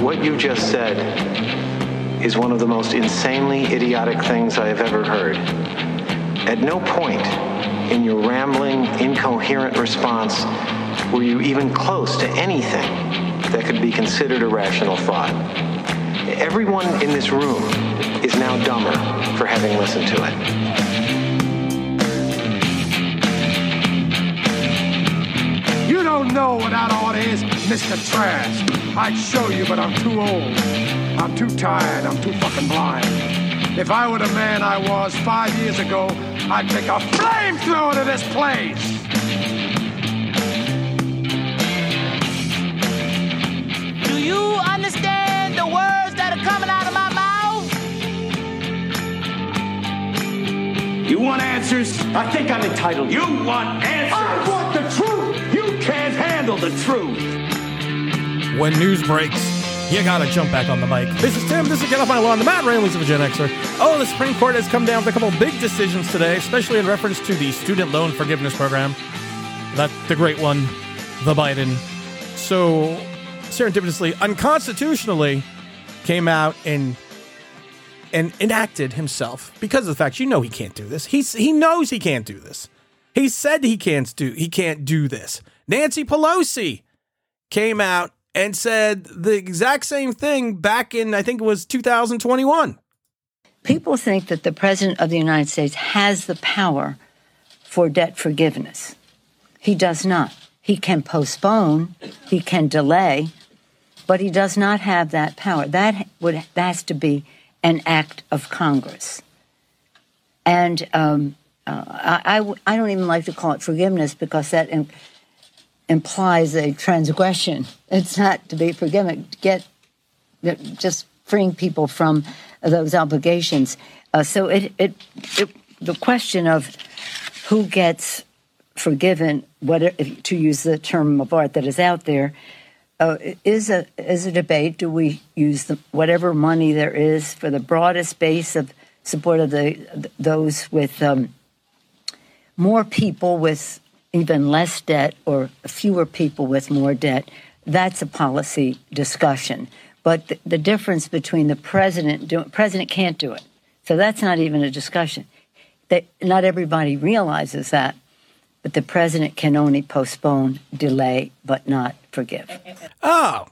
What you just said is one of the most insanely idiotic things I have ever heard. At no point in your rambling, incoherent response were you even close to anything that could be considered a rational thought. Everyone in this room is now dumber for having listened to it. You don't know what that order is, Mr. Trash. I'd show you, but I'm too old. I'm too tired. I'm too fucking blind. If I were the man I was five years ago, I'd take a flamethrower to this place. Do you understand the words that are coming out of my mouth? You want answers? I think I'm entitled. You want answers? I want the truth. You can't handle the truth. When news breaks, you gotta jump back on the mic. This is Tim. This is Get Off My Lawn, the mad ramblings of a Gen Xer. Oh, the Supreme Court has come down with a couple big decisions today, especially in reference to the student loan forgiveness program. That the great one, the Biden. So serendipitously, unconstitutionally, came out and and enacted himself because of the fact you know he can't do this. He's he knows he can't do this. He said he can't do he can't do this. Nancy Pelosi came out and said the exact same thing back in I think it was 2021. People think that the President of the United States has the power for debt forgiveness. He does not. He can postpone, he can delay, but he does not have that power. That would that has to be an act of Congress. And um, uh, I, I I don't even like to call it forgiveness because that implies a transgression. It's not to be forgiven. Get just freeing people from those obligations. Uh, so it, it, it, the question of who gets forgiven, whether to use the term of art that is out there, uh, is a is a debate. Do we use the, whatever money there is for the broadest base of support of the those with um, more people with even less debt or fewer people with more debt? That's a policy discussion. But the, the difference between the president president can't do it, so that's not even a discussion. That not everybody realizes that, but the president can only postpone, delay, but not forgive. Oh,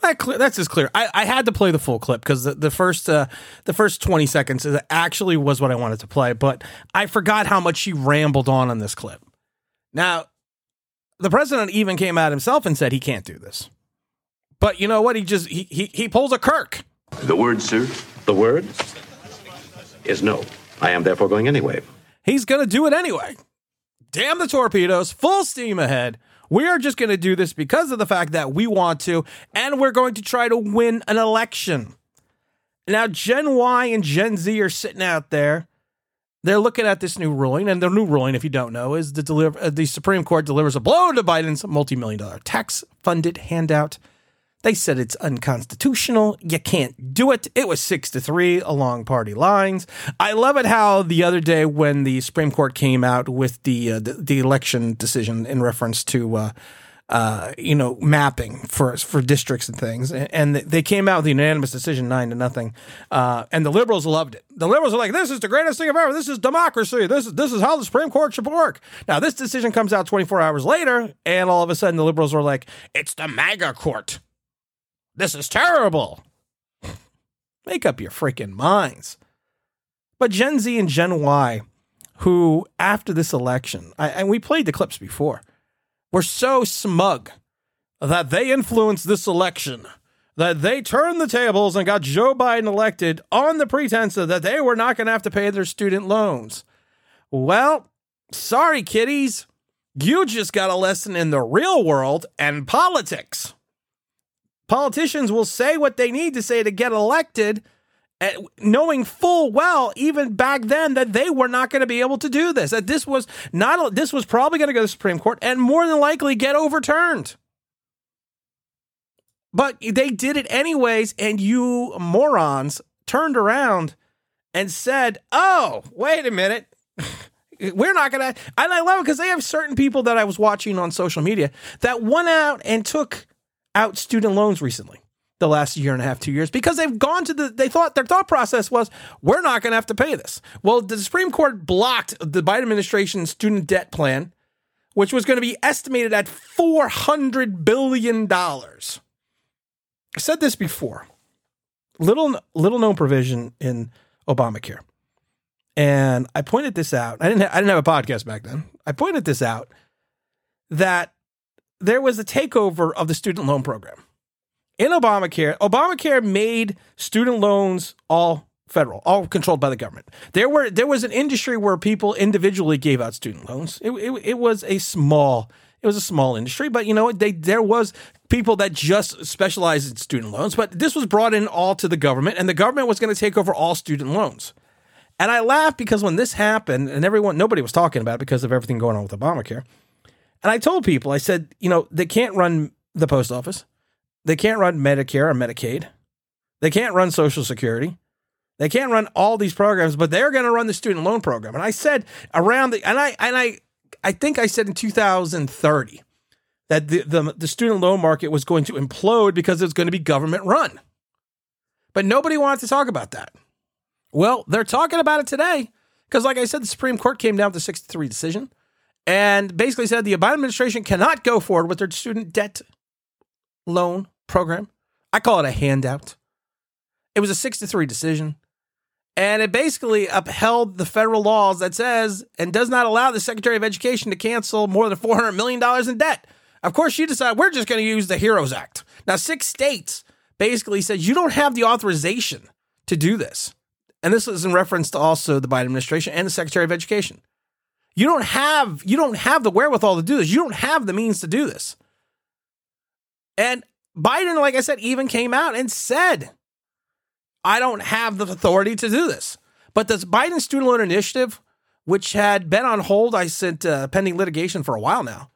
that clear, that's as clear. I, I had to play the full clip because the, the first uh, the first twenty seconds actually was what I wanted to play, but I forgot how much she rambled on on this clip. Now, the president even came out himself and said he can't do this. But you know what? He just he he, he pulls a Kirk. The word, sir? The word is no. I am therefore going anyway. He's going to do it anyway. Damn the torpedoes, full steam ahead. We are just going to do this because of the fact that we want to, and we're going to try to win an election. Now, Gen Y and Gen Z are sitting out there. They're looking at this new ruling, and the new ruling, if you don't know, is the deliver uh, the Supreme Court delivers a blow to Biden's multi-million dollar tax-funded handout. They said it's unconstitutional. You can't do it. It was six to three along party lines. I love it how the other day when the Supreme Court came out with the uh, the, the election decision in reference to uh, uh, you know mapping for for districts and things, and, and they came out with a unanimous decision nine to nothing, uh, and the liberals loved it. The liberals are like, "This is the greatest thing ever. This is democracy. This is this is how the Supreme Court should work." Now this decision comes out 24 hours later, and all of a sudden the liberals are like, "It's the MAGA court." This is terrible. Make up your freaking minds. But Gen Z and Gen Y, who after this election, I, and we played the clips before, were so smug that they influenced this election, that they turned the tables and got Joe Biden elected on the pretense that they were not going to have to pay their student loans. Well, sorry, kiddies. You just got a lesson in the real world and politics. Politicians will say what they need to say to get elected, knowing full well, even back then, that they were not going to be able to do this. That this was not. This was probably going to go to the Supreme Court and more than likely get overturned. But they did it anyways, and you morons turned around and said, "Oh, wait a minute." We're not gonna, and I love it because they have certain people that I was watching on social media that went out and took out student loans recently. The last year and a half, two years, because they've gone to the, they thought their thought process was, we're not going to have to pay this. Well, the Supreme Court blocked the Biden administration's student debt plan, which was going to be estimated at $400 billion. I said this before. Little, little known provision in Obamacare. And I pointed this out. I didn't, ha- I didn't have a podcast back then. I pointed this out that there was a takeover of the student loan program in Obamacare, Obamacare made student loans all federal, all controlled by the government. There were there was an industry where people individually gave out student loans. It, it, it was a small it was a small industry, but you know they there was people that just specialized in student loans. But this was brought in all to the government, and the government was going to take over all student loans. And I laughed because when this happened, and everyone nobody was talking about it because of everything going on with Obamacare. And I told people, I said, you know, they can't run the post office. They can't run Medicare or Medicaid. They can't run Social Security. They can't run all these programs, but they're going to run the student loan program. And I said around the and I and I I think I said in 2030 that the the, the student loan market was going to implode because it's going to be government run. But nobody wanted to talk about that. Well, they're talking about it today because, like I said, the Supreme Court came down with a 63 decision and basically said the Biden administration cannot go forward with their student debt loan program. I call it a handout. It was a 6 to 3 decision. And it basically upheld the federal laws that says and does not allow the Secretary of Education to cancel more than $400 million in debt. Of course, you decide we're just going to use the HEROES Act. Now, six states basically said you don't have the authorization to do this. And this is in reference to also the Biden administration and the Secretary of Education. You don't have you don't have the wherewithal to do this. You don't have the means to do this. And Biden, like I said, even came out and said, I don't have the authority to do this. But this Biden student loan initiative, which had been on hold, I sent uh, pending litigation for a while now,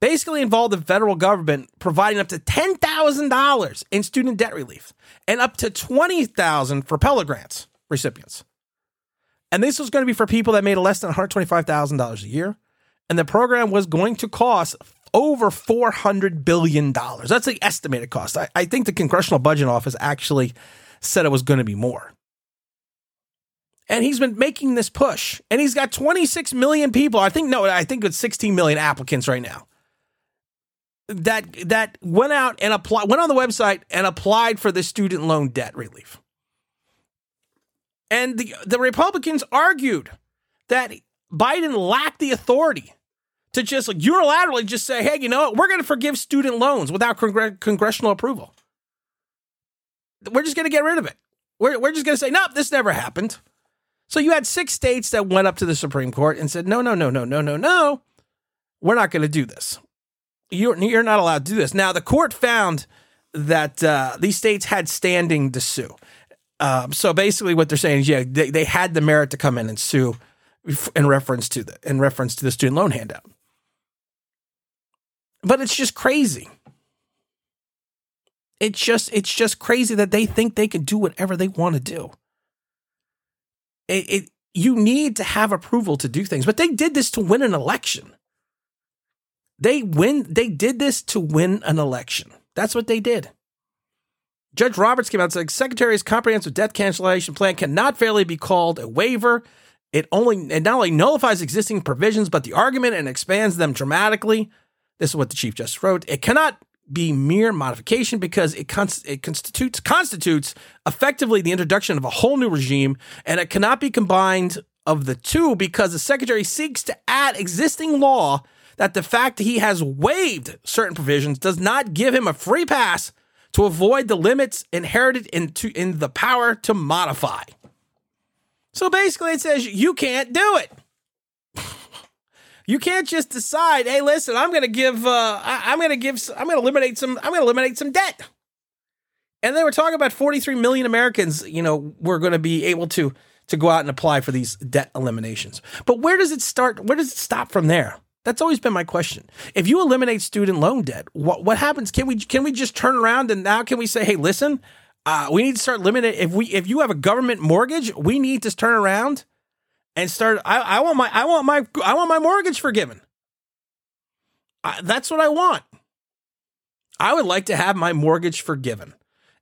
basically involved the federal government providing up to $10,000 in student debt relief and up to 20000 for Pell Grants recipients. And this was going to be for people that made less than $125,000 a year. And the program was going to cost over $400 billion. That's the estimated cost. I, I think the Congressional Budget Office actually said it was going to be more. And he's been making this push. And he's got 26 million people. I think, no, I think it's 16 million applicants right now. That that went out and applied went on the website and applied for the student loan debt relief. And the the Republicans argued that Biden lacked the authority to just like unilaterally just say, hey, you know what? We're going to forgive student loans without congr- congressional approval. We're just going to get rid of it. We're, we're just going to say, nope, this never happened. So you had six states that went up to the Supreme Court and said, no, no, no, no, no, no, no. We're not going to do this. You're, you're not allowed to do this. Now, the court found that uh, these states had standing to sue. Um, so basically, what they're saying is, yeah, they, they had the merit to come in and sue in reference to the in reference to the student loan handout. But it's just crazy. It's just it's just crazy that they think they can do whatever they want to do. It, it you need to have approval to do things, but they did this to win an election. They win they did this to win an election. That's what they did. Judge Roberts came out and said Secretary's comprehensive debt cancellation plan cannot fairly be called a waiver. It only it not only nullifies existing provisions, but the argument and expands them dramatically. This is what the Chief Justice wrote. It cannot be mere modification because it, it constitutes constitutes effectively the introduction of a whole new regime, and it cannot be combined of the two because the Secretary seeks to add existing law that the fact he has waived certain provisions does not give him a free pass to avoid the limits inherited into in the power to modify. So basically, it says you can't do it. You can't just decide, hey, listen, I'm going to give, uh, I, am going to give, I'm going to eliminate some, I'm going to eliminate some debt. And they were talking about 43 million Americans, you know, were going to be able to to go out and apply for these debt eliminations. But where does it start? Where does it stop from there? That's always been my question. If you eliminate student loan debt, what what happens? Can we can we just turn around and now can we say, hey, listen, uh, we need to start limiting. If we if you have a government mortgage, we need to turn around and start. I, I want my I want my I want my mortgage forgiven. I, that's what I want. I would like to have my mortgage forgiven.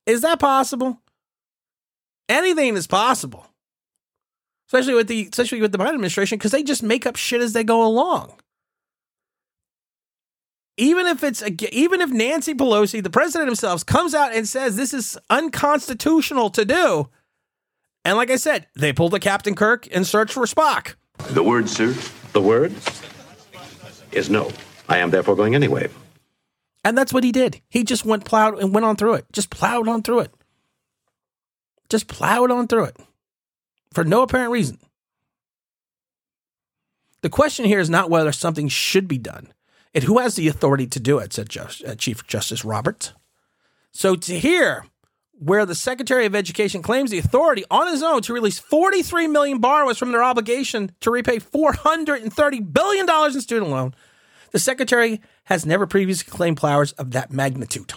Is that possible? Anything is possible. Especially with the especially with the Biden administration because they just make up shit as they go along. Even if it's even if Nancy Pelosi, the president himself, comes out and says this is unconstitutional to do, and like I said, they pulled a Captain Kirk and searched for Spock. The word, sir? The word is no. I am therefore going anyway. And that's what he did. He just went plowed and went on through it. Just plowed on through it. Just plowed on through it for no apparent reason. The question here is not whether something should be done, it who has the authority to do it, said Just, uh, Chief Justice Roberts. So to hear where the Secretary of Education claims the authority on his own to release 43 million borrowers from their obligation to repay 430 billion dollars in student loan, the Secretary has never previously claimed powers of that magnitude.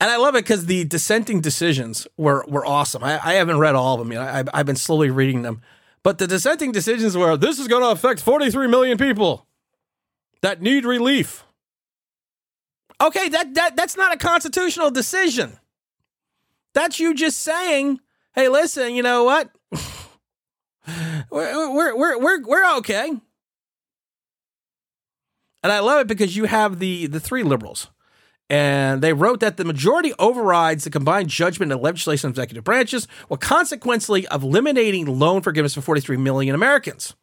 And I love it because the dissenting decisions were were awesome. I, I haven't read all of them yet. I, I've been slowly reading them, but the dissenting decisions were this is going to affect 43 million people that need relief. Okay, that that that's not a constitutional decision. That's you just saying, "Hey, listen, you know what? we're, we're we're we're we're okay." And I love it because you have the the three liberals and they wrote that the majority overrides the combined judgment of legislative and executive branches, while consequently of eliminating loan forgiveness for 43 million Americans.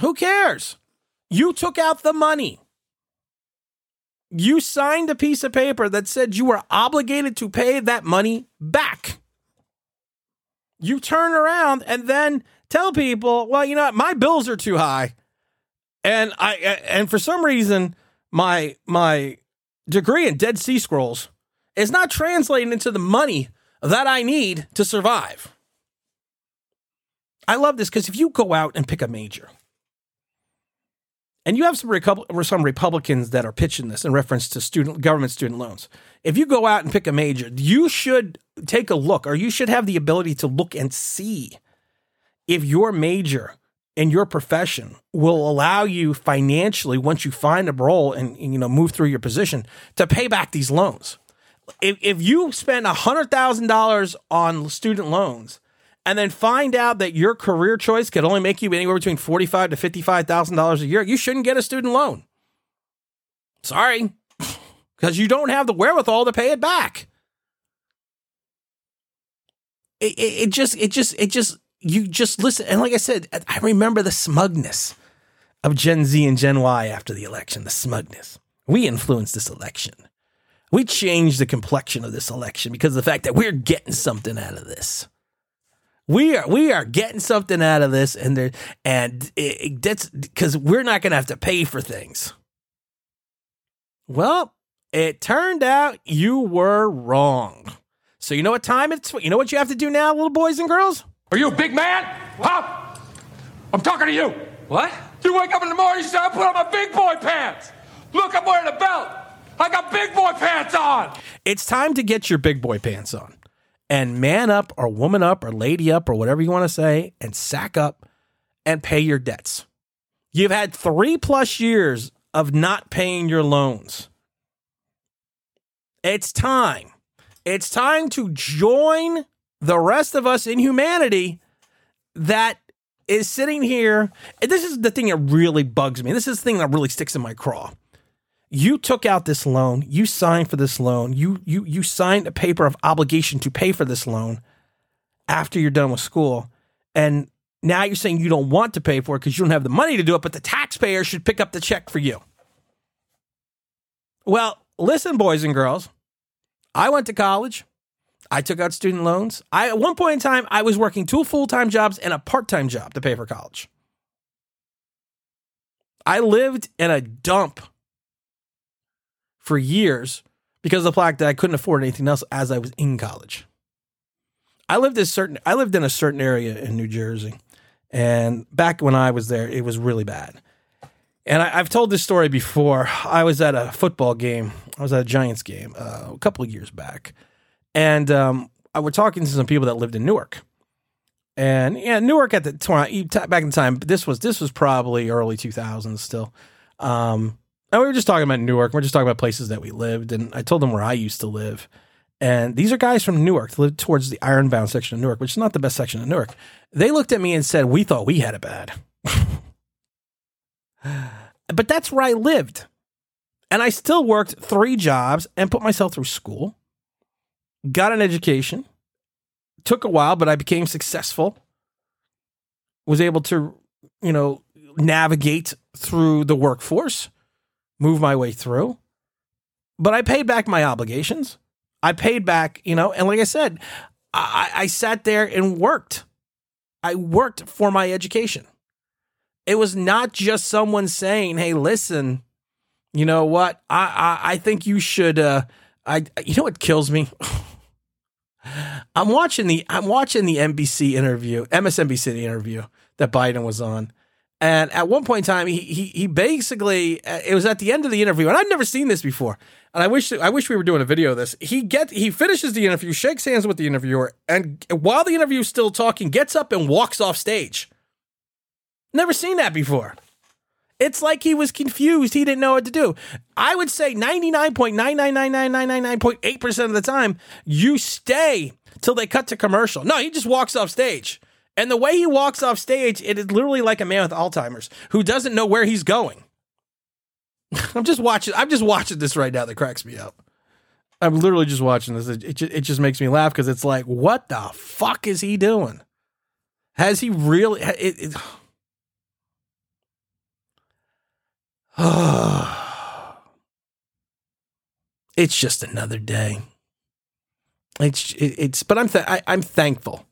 Who cares? You took out the money. You signed a piece of paper that said you were obligated to pay that money back. You turn around and then tell people, well, you know what, my bills are too high. And I and for some reason, my my degree in Dead Sea Scrolls is not translating into the money that I need to survive. I love this because if you go out and pick a major, and you have some, some Republicans that are pitching this in reference to student government student loans. If you go out and pick a major, you should take a look, or you should have the ability to look and see if your major and your profession will allow you financially once you find a role and, and, you know move through your position to pay back these loans. If if you spend hundred thousand dollars on student loans and then find out that your career choice could only make you anywhere between forty five to fifty five thousand dollars a year, you shouldn't get a student loan. Sorry, because you don't have the wherewithal to pay it back. It, it, it just it just it just you just listen. And like I said, I remember the smugness of Gen Z and Gen Y after the election, the smugness. We influenced this election. We changed the complexion of this election because of the fact that we're getting something out of this. We are we are getting something out of this, and there and it, it, that's because we're not going to have to pay for things. Well, it turned out you were wrong. So you know what time it's. You know what you have to do now, little boys and girls. Are you a big man? Huh? I'm talking to you. What? You wake up in the morning, you say, I put on my big boy pants. Look, I'm wearing a belt. I got big boy pants on. It's time to get your big boy pants on and man up or woman up or lady up or whatever you want to say and sack up and pay your debts. You've had three plus years of not paying your loans. It's time. It's time to join the rest of us in humanity that is sitting here. This is the thing that really bugs me. This is the thing that really sticks in my craw. You took out this loan. You signed for this loan. You you you signed a paper of obligation to pay for this loan after you're done with school, and now you're saying you don't want to pay for it because you don't have the money to do it, but the taxpayer should pick up the check for you. Well, listen, boys and girls. I went to college. I took out student loans. I at one point in time I was working two full-time jobs and a part-time job to pay for college. I lived in a dump for years because of the fact that I couldn't afford anything else as I was in college. I lived in certain I lived in a certain area in New Jersey. And back when I was there, it was really bad. And I, have told this story before. I was at a football game. I was at a Giants game uh, a couple of years back, and um, I was talking to some people that lived in Newark. And yeah, Newark at the time back in time, this was this was probably early 2000s still. Um, And we were just talking about Newark. We're just talking about places that we lived. And I told them where I used to live. And these are guys from Newark that live towards the Ironbound section of Newark, which is not the best section of Newark. They looked at me and said, We thought we had it bad. but that's where I lived. And I still worked three jobs and put myself through school, got an education. Took a while, but I became successful. Was able to, you know, navigate through the workforce, move my way through. But I paid back my obligations. I paid back, you know, and like I said, I, I sat there and worked. I worked for my education. It was not just someone saying, "Hey, listen, you know what? I I, I think you should." Uh, I you know what kills me. I'm watching the I'm watching the NBC interview, MSNBC interview that Biden was on, and at one point in time, he he he basically it was at the end of the interview, and I've never seen this before. And I wish I wish we were doing a video of this. He get he finishes the interview, shakes hands with the interviewer, and while the interview's still talking, gets up and walks off stage. Never seen that before. It's like he was confused. He didn't know what to do. I would say 99.9999999.8% of the time, you stay till they cut to commercial. No, he just walks off stage. And the way he walks off stage, it is literally like a man with Alzheimer's who doesn't know where he's going. I'm just watching. I'm just watching this right now. That cracks me up. I'm literally just watching this. It, it, just, it just makes me laugh because it's like, what the fuck is he doing? Has he really? It, it's just another day. It's it's, but I'm th- I, am thankful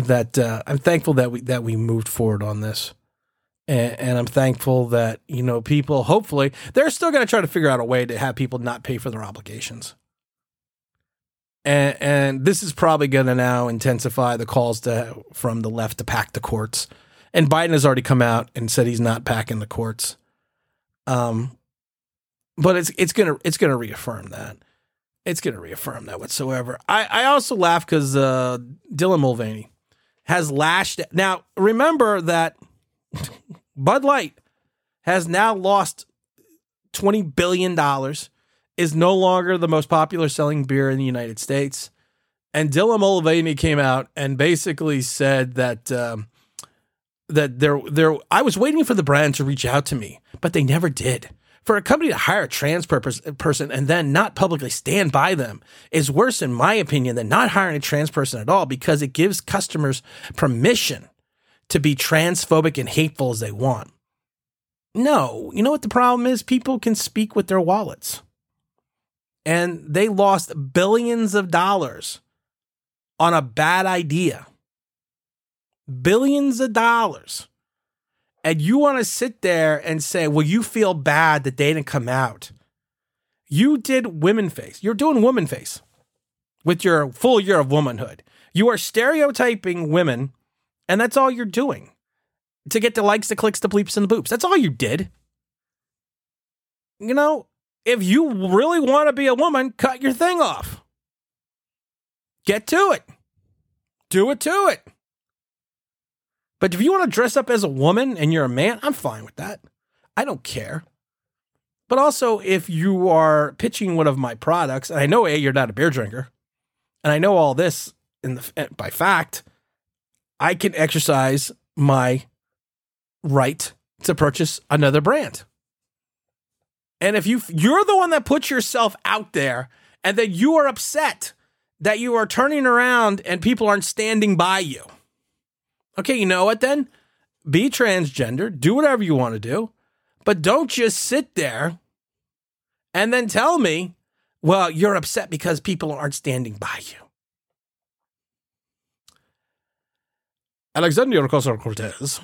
that uh, I'm thankful that we that we moved forward on this, and, and I'm thankful that you know people. Hopefully, they're still going to try to figure out a way to have people not pay for their obligations. And, and this is probably going to now intensify the calls to from the left to pack the courts. And Biden has already come out and said he's not packing the courts. Um, but it's it's gonna it's gonna reaffirm that. It's gonna reaffirm that whatsoever. I I also laugh because uh, Dylan Mulvaney has lashed. Now remember that Bud Light has now lost twenty billion dollars. Is no longer the most popular selling beer in the United States. And Dylan Mulvaney came out and basically said that um, that there there I was waiting for the brand to reach out to me, but they never did. For a company to hire a trans person and then not publicly stand by them is worse, in my opinion, than not hiring a trans person at all because it gives customers permission to be transphobic and hateful as they want. No, you know what the problem is? People can speak with their wallets. And they lost billions of dollars on a bad idea billions of dollars, and you want to sit there and say, well, you feel bad that they didn't come out. You did women face. You're doing woman face with your full year of womanhood. You are stereotyping women, and that's all you're doing to get the likes, the clicks, the bleeps, and the boops. That's all you did. You know, if you really want to be a woman, cut your thing off. Get to it. Do it to it. But if you want to dress up as a woman and you're a man, I'm fine with that. I don't care. But also, if you are pitching one of my products, and I know A, you're not a beer drinker, and I know all this in the eh, by fact, I can exercise my right to purchase another brand. And if you you're the one that puts yourself out there and then you are upset that you are turning around and people aren't standing by you Okay, you know what then? Be transgender, do whatever you want to do, but don't just sit there and then tell me, well, you're upset because people aren't standing by you. Alexandria Ocasio Cortez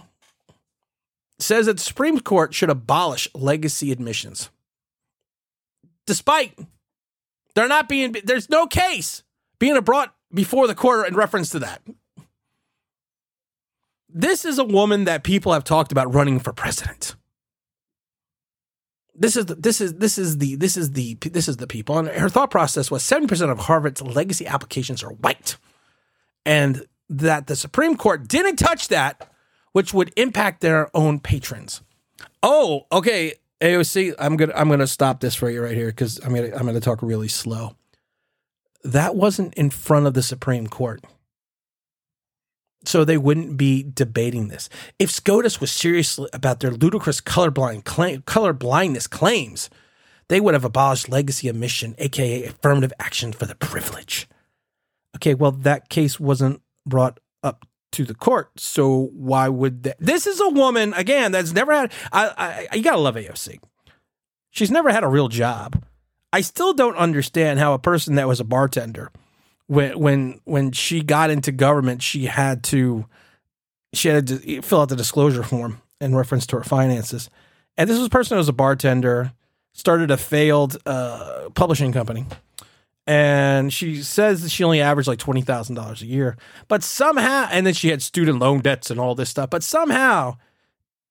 says that the Supreme Court should abolish legacy admissions. Despite there not being, there's no case being brought before the court in reference to that this is a woman that people have talked about running for president. This is the, this is this is the this is the this is the people, and her thought process was seventy percent of Harvard's legacy applications are white, and that the Supreme Court didn't touch that, which would impact their own patrons. Oh, okay. AOC, I'm gonna I'm gonna stop this for you right here because I'm gonna I'm gonna talk really slow. That wasn't in front of the Supreme Court. So they wouldn't be debating this. If SCOTUS was serious about their ludicrous colorblind claim, color blindness claims, they would have abolished legacy omission, aka affirmative action for the privilege. Okay, well, that case wasn't brought up to the court, so why would that? This is a woman again that's never had. I, I you gotta love AOC. She's never had a real job. I still don't understand how a person that was a bartender, when when when she got into government, she had to she had to fill out the disclosure form in reference to her finances. And this was a person who was a bartender, started a failed uh, publishing company, and she says that she only averaged like twenty thousand dollars a year. But somehow, and then she had student loan debts and all this stuff. But somehow,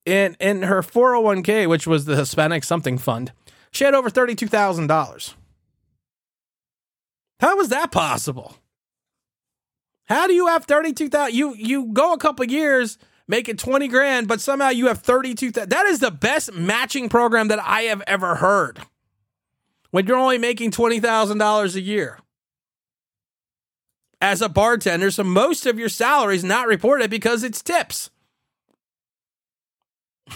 in in her four hundred one k, which was the Hispanic something fund, she had over thirty two thousand dollars. How was that possible? How do you have thirty two thousand? You you go a couple years, make it twenty grand, but somehow you have thirty two thousand. That is the best matching program that I have ever heard when you're only making $20,000 a year as a bartender. So most of your salary is not reported because it's tips.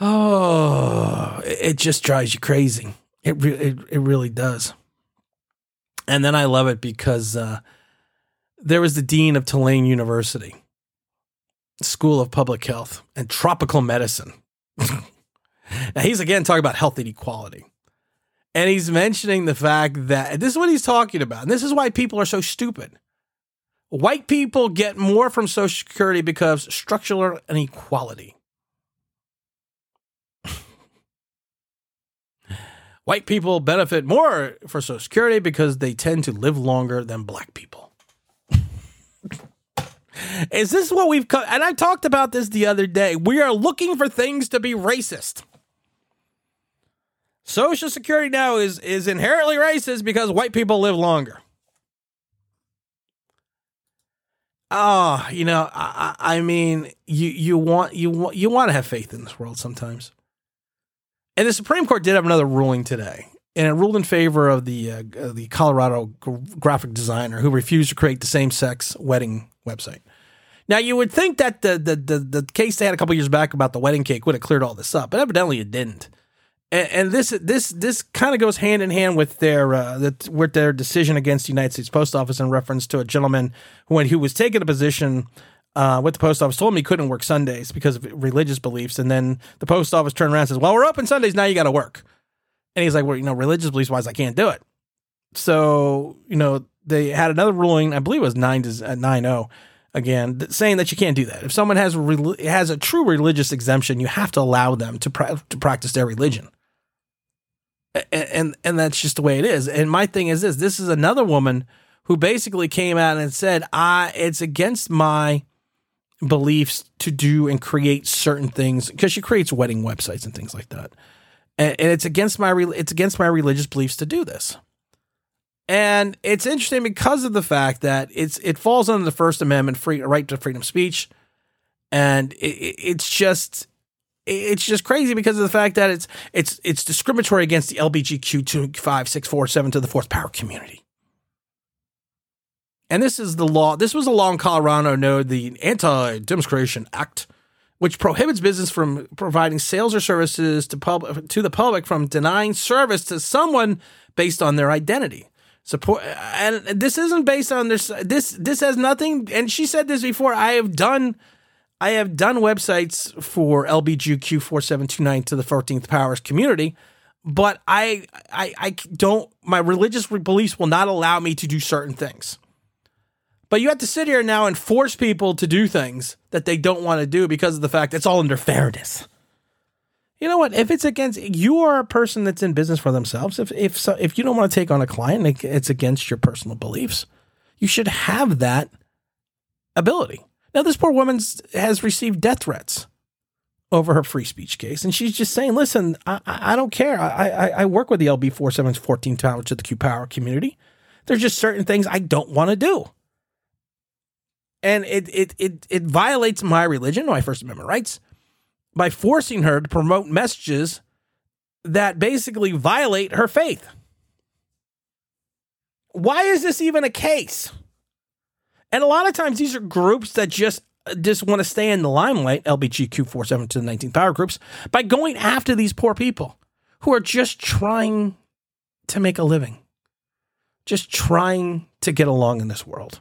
Oh, it just drives you crazy. It, re- it, it really does. And then I love it because uh, there was the dean of Tulane University, School of Public Health and Tropical Medicine. Now he's again talking about health inequality. And he's mentioning the fact that this is what he's talking about. And this is why people are so stupid. White people get more from Social Security because structural inequality. White people benefit more for Social Security because they tend to live longer than black people. Is this what we've cut? And I talked about this the other day. We are looking for things to be racist. Social Security now is is inherently racist because white people live longer. Oh, you know, I, I mean, you you want you want you want to have faith in this world sometimes. And the Supreme Court did have another ruling today, and it ruled in favor of the uh, the Colorado graphic designer who refused to create the same sex wedding website. Now you would think that the, the the the case they had a couple years back about the wedding cake would have cleared all this up, but evidently it didn't and, and this this this kind of goes hand in hand with their uh, with their decision against the United States Post Office in reference to a gentleman when who was taking a position uh, with the post office told him he couldn't work Sundays because of religious beliefs, and then the post office turned around and says, "Well, we're open Sundays now. You got to work." And he's like, "Well, you know, religious beliefs wise, I can't do it." So you know, they had another ruling. I believe it was nine to uh, nine zero. Oh, again, saying that you can't do that. If someone has has a true religious exemption, you have to allow them to pra- to practice their religion and, and and that's just the way it is. And my thing is this: this is another woman who basically came out and said, "I it's against my beliefs to do and create certain things because she creates wedding websites and things like that, and, and it's against my it's against my religious beliefs to do this." And it's interesting because of the fact that it's it falls under the First Amendment, free right to freedom of speech, and it, it's just it's just crazy because of the fact that it's it's it's discriminatory against the LBGQ two five six four seven to the fourth power community. And this is the law. This was a law in Colorado known the Anti Discrimination Act, which prohibits business from providing sales or services to pub to the public from denying service to someone based on their identity. Support and this isn't based on this. This this has nothing. And she said this before. I have done I have done websites for LBGQ 4729 to the 14th Powers community, but I, I, I don't, my religious beliefs will not allow me to do certain things. But you have to sit here now and force people to do things that they don't want to do because of the fact it's all under fairness. You know what? If it's against you are a person that's in business for themselves. If if so, if you don't want to take on a client, it's against your personal beliefs. You should have that ability. Now, this poor woman has received death threats over her free speech case, and she's just saying, "Listen, I, I don't care. I, I, I work with the LB four seven fourteen to the Q Power community. There's just certain things I don't want to do, and it, it it it violates my religion, my First Amendment rights, by forcing her to promote messages that basically violate her faith. Why is this even a case? And a lot of times these are groups that just uh, just want to stay in the limelight, LBGQ 47 to the 19 power groups, by going after these poor people who are just trying to make a living, just trying to get along in this world.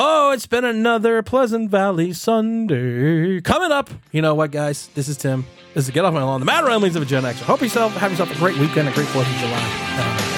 Oh, it's been another Pleasant Valley Sunday. Coming up, you know what, guys? This is Tim. This is Get Off My Lawn, the mad ramblings of a Gen X. Hope yourself have yourself a great weekend, a great 4th of July.